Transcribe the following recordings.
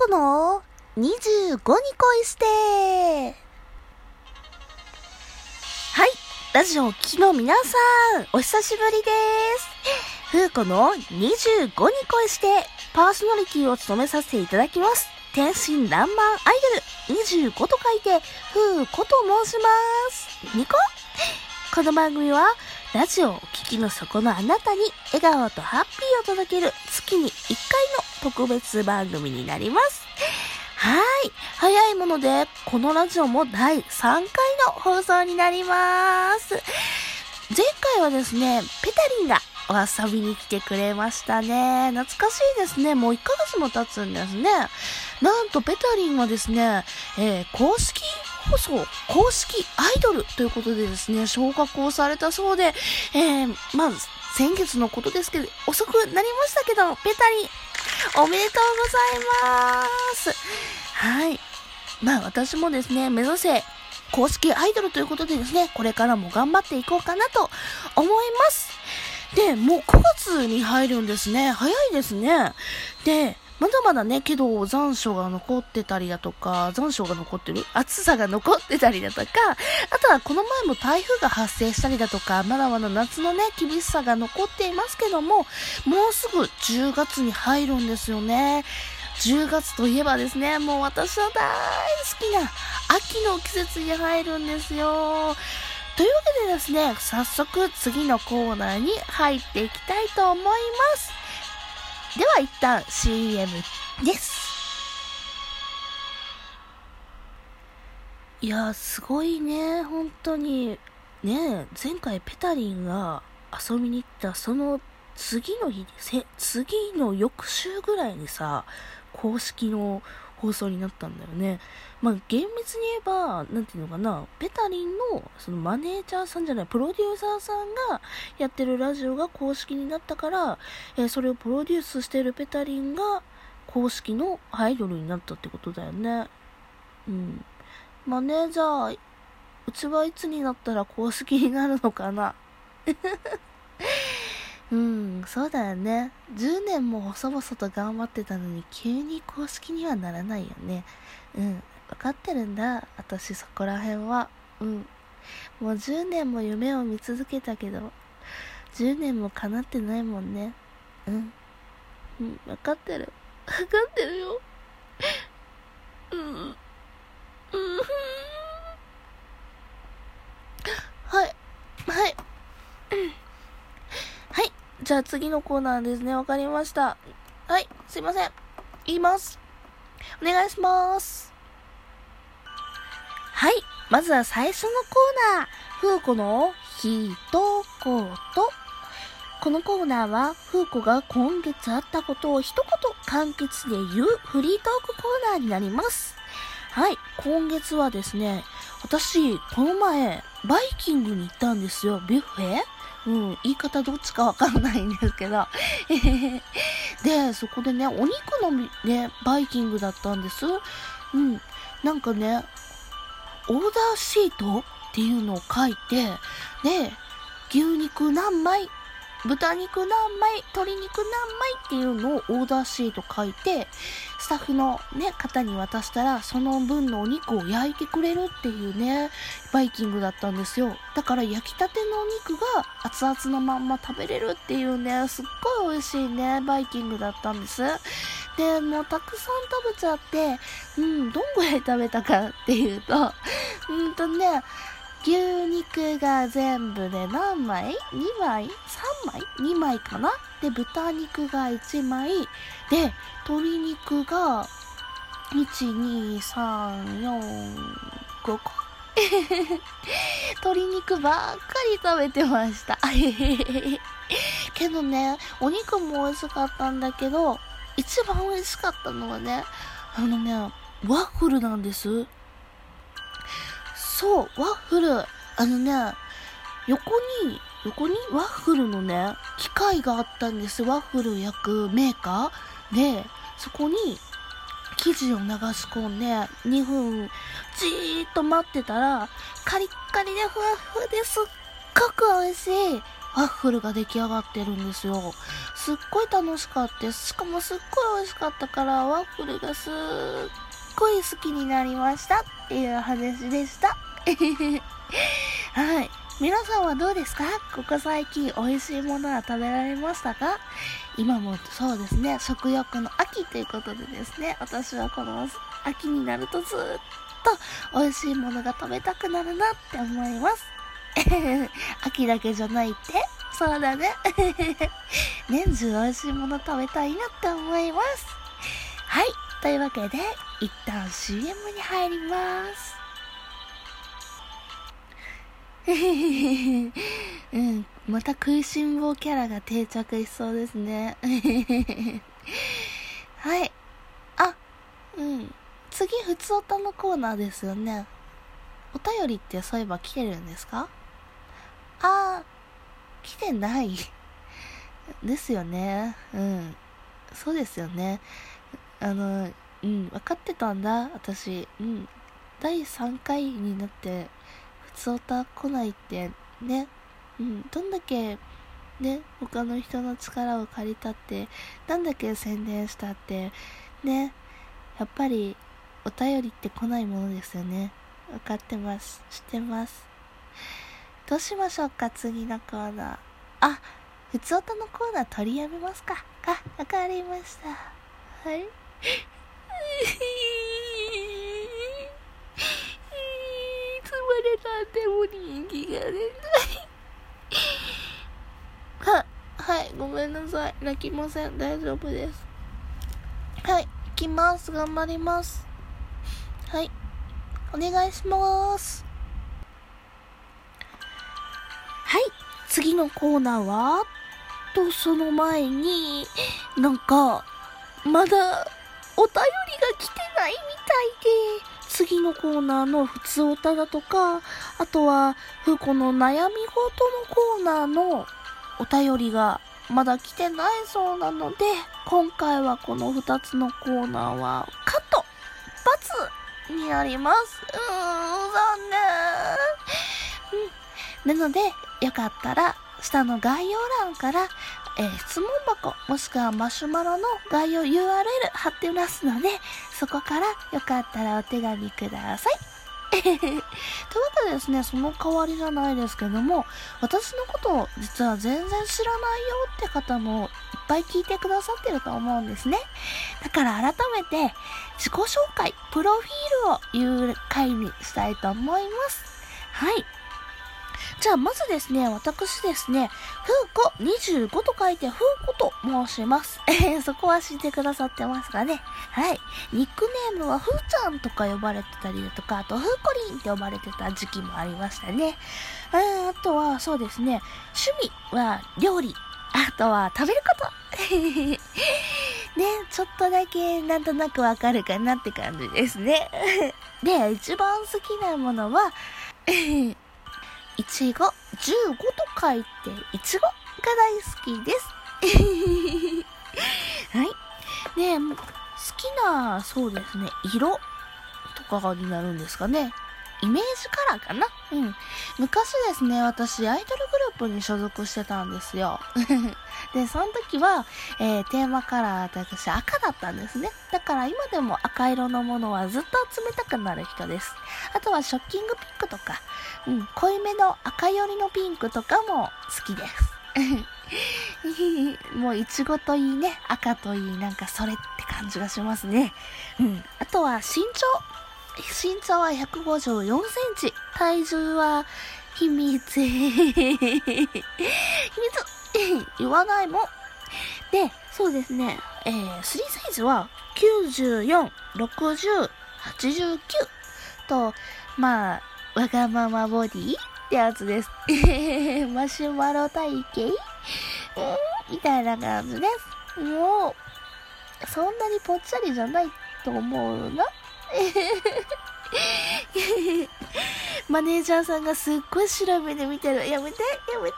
子の25に恋してはい、ラジオを聴きの皆さん、お久しぶりです。ふうこの25に恋して、パーソナリティを務めさせていただきます。天真爛漫アイドル。25と書いて、ふうこと申します。ニコこの番組は、ラジオを聴きの底のあなたに笑顔とハッピーを届ける。月に1特別番組になります。はい。早いもので、このラジオも第3回の放送になります。前回はですね、ペタリンがお遊びに来てくれましたね。懐かしいですね。もう1ヶ月も経つんですね。なんとペタリンはですね、えー公式放送、公式アイドルということでですね、昇格をされたそうで、えー、まあ、先月のことですけど、遅くなりましたけど、ペタリン、おめでとうございます。はい。まあ、私もですね、目指せ、公式アイドルということでですね、これからも頑張っていこうかなと思います。で、もう9月に入るんですね。早いですね。で、まだまだね、けど残暑が残ってたりだとか、残暑が残ってる？暑さが残ってたりだとか、あとはこの前も台風が発生したりだとか、まだまだ夏のね、厳しさが残っていますけども、もうすぐ10月に入るんですよね。10月といえばですね、もう私は大好きな秋の季節に入るんですよ。というわけでですね、早速次のコーナーに入っていきたいと思います。では一旦 CM です。いや、すごいね、本当に。ね前回ペタリンが遊びに行ったその次の日次の翌週ぐらいにさ、公式の放送になったんだよね。まあ、厳密に言えば、なんていうのかな、ペタリンの、そのマネージャーさんじゃない、プロデューサーさんがやってるラジオが公式になったから、えーそれをプロデュースしてるペタリンが公式のアイドルになったってことだよね。うん。マネージャー、うちはいつになったら公式になるのかな？うん、そうだよね。10年も細々と頑張ってたのに急に公式にはならないよね。うん、分かってるんだ。私そこら辺は。うん。もう10年も夢を見続けたけど、10年も叶ってないもんね。うん。うん、分かってる。分かってるよ。うん。うん。はい。はい。はい。じゃあ次のコーナーですね。わかりました。はい。すいません。言います。お願いします。はい。まずは最初のコーナー。ふうこのひと言。このコーナーは、ふうこが今月あったことを一言簡潔で言うフリートークコーナーになります。はい。今月はですね、私、この前、バイキングに行ったんですよ。ビュッフェ？うん、言い方どっちかわかんないんですけど。で、そこでね、お肉のね、バイキングだったんです。うん。なんかね、オーダーシートっていうのを書いて、で、牛肉何枚、豚肉何枚、鶏肉何枚っていうのをオーダーシート書いて、スタッフのね、方に渡したら、その分のお肉を焼いてくれるっていうね、バイキングだったんですよ。だから焼きたてのお肉が熱々のまんま食べれるっていうね、すっごい美味しいね、バイキングだったんです。で、もうたくさん食べちゃって、うん、どんぐらい食べたかっていうと、うんとね、牛肉が全部で何枚 ?2 枚 ?3 枚 ?2 枚かな？で、豚肉が1枚。で、鶏肉が、1、2、3、4、5個。鶏肉ばっかり食べてました。けどね、お肉も美味しかったんだけど、一番美味しかったのはね、あのね、ワッフルなんです。そう、ワッフル。あのね、横に、横にワッフルのね、機械があったんです。ワッフル焼くメーカー。で、そこに生地を流し込んで、2分、じーっと待ってたら、カリッカリでふわふわですっごく美味しいワッフルが出来上がってるんですよ。すっごい楽しかった。しかもすっごい美味しかったから、ワッフルがすっごい好きになりましたっていう話でした。はい。皆さんはどうですか？ここ最近美味しいものは食べられましたか？今もそうですね、食欲の秋ということでですね、私はこの秋になるとずっと美味しいものが食べたくなるなって思います。秋だけじゃないって？そうだね。年中美味しいもの食べたいなって思います。はい。というわけで、一旦 CM に入ります。うん、また食いしん坊キャラが定着しそうですね。はい。あ、うん。次、ふつおたのコーナーですよね。お便りってそういえば来てるんですか？あー、来てない。ですよね。うん。そうですよね。あの、うん、分かってたんだ、私。うん。第3回になって、普通歌来ないってね、うん、どんだけね、他の人の力を借りたって、なんだけ宣伝したって、ね、やっぱりお便りって来ないものですよね。分かってます。知ってます。どうしましょうか、次のコーナー。あ、普通歌のコーナー取りやめますか。あ、わかりました。はい。れたでも人気が出ないは、はい、ごめんなさい。泣きません。大丈夫です。はい、行きます。頑張ります。はい、お願いします。はい、次のコーナーはと、その前に、なんか、まだ、お便りが来てないみたいで、次のコーナーの普通歌だとか、あとは、ふうこの悩み事のコーナーのお便りがまだ来てないそうなので、今回はこの2つのコーナーはカット×になります。うーん、残念。うん。なので、よかったら、下の概要欄から、えー、質問箱、もしくはマシュマロの概要 URL 貼ってますので、そこからよかったらお手紙ください。というわけでですね、その代わりじゃないですけども、私のことを実は全然知らないよって方もいっぱい聞いてくださってると思うんですね。だから改めて自己紹介、プロフィールを言う回にしたいと思います。はい。じゃあ、まずですね、私ですね、ふうこ25と書いてふうこと申します。そこは知ってくださってますかね。はい。ニックネームはふーちゃんとか呼ばれてたりだとか、あとふうこりんって呼ばれてた時期もありましたね。あとは、そうですね、趣味は料理。あとは食べること。ね、ちょっとだけなんとなくわかるかなって感じですね。で、一番好きなものは、いちご15と書いて、いちごが大好きです。はい。で、好きな、そうですね、色とかになるんですかね。イメージカラーかな？うん。昔ですね、私、アイドルグループに所属してたんですよ。で、その時は、えー、テーマカラーって、私、赤だったんですね。だから今でも赤色のものはずっと集めたくなる人です。あとは、ショッキングピンクとか、うん、濃いめの赤寄りのピンクとかも好きです。もう、いちごといいね、赤といい、なんかそれって感じがしますね。うん。あとは、身長。身長は154センチ。体重は、秘密。秘密 言わないもん。で、そうですね。えー、3サイズは94、60、89と、まあ、わがままボディってやつです。マシュマロ体型みたいな感じです。もう、そんなにぽっちゃりじゃないと思うな。マネージャーさんがすっごい調べで見てる。やめて、やめて。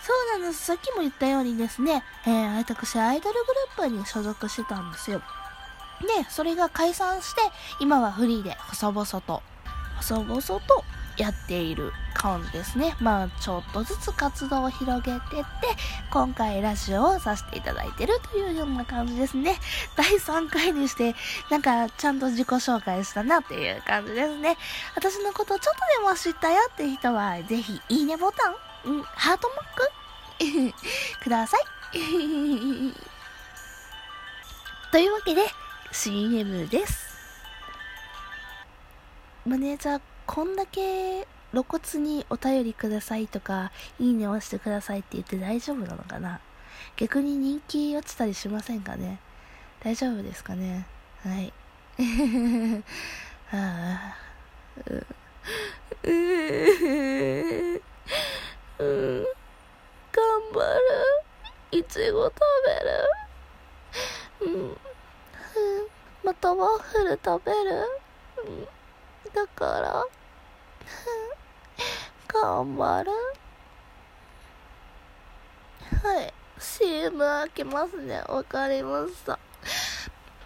そうなんです。さっきも言ったようにですね、えー、私、アイドルグループに所属してたんですよ。で、それが解散して、今はフリーで細々と、細々とやっている感じですね。まあ、ちょっとずつ活動を広げてって、今回ラジオをさせていただいてるというような感じですね。第3回にして、なんか、ちゃんと自己紹介したなっていう感じですね。私のことちょっとでも知ったよって人は、ぜひ、いいねボタン、うん、ハートマーク ください。というわけで、CM です。マネージャー、こんだけ露骨にお便りくださいとか、いいね押してくださいって言って大丈夫なのかな？逆に人気落ちたりしませんかね？大丈夫ですかね？はい。は あ、う、う、う、うん、頑張る。いちご食べる。うん、またワッフル食べる。うんだから、頑張る。はい。CM 開けますね。わかりました。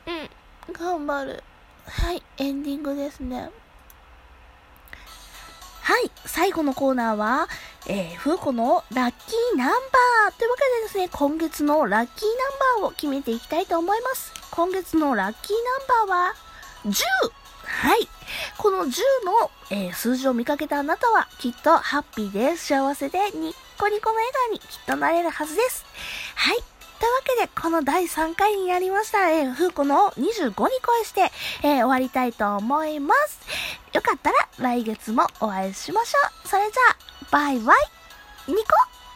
うん。頑張る。はい。エンディングですね。はい。最後のコーナーは、えー、フーコのラッキーナンバーというわけでですね、今月のラッキーナンバーを決めていきたいと思います。今月のラッキーナンバーは、10! の10の、えー、数字を見かけたあなたは、きっとハッピーで幸せでニッコニコの笑顔にきっとなれるはずです。はい。というわけで、この第3回になりました、えー、フーコの25に恋して、えー、終わりたいと思います。よかったら来月もお会いしましょう。それじゃあ、バイバイ。ニコ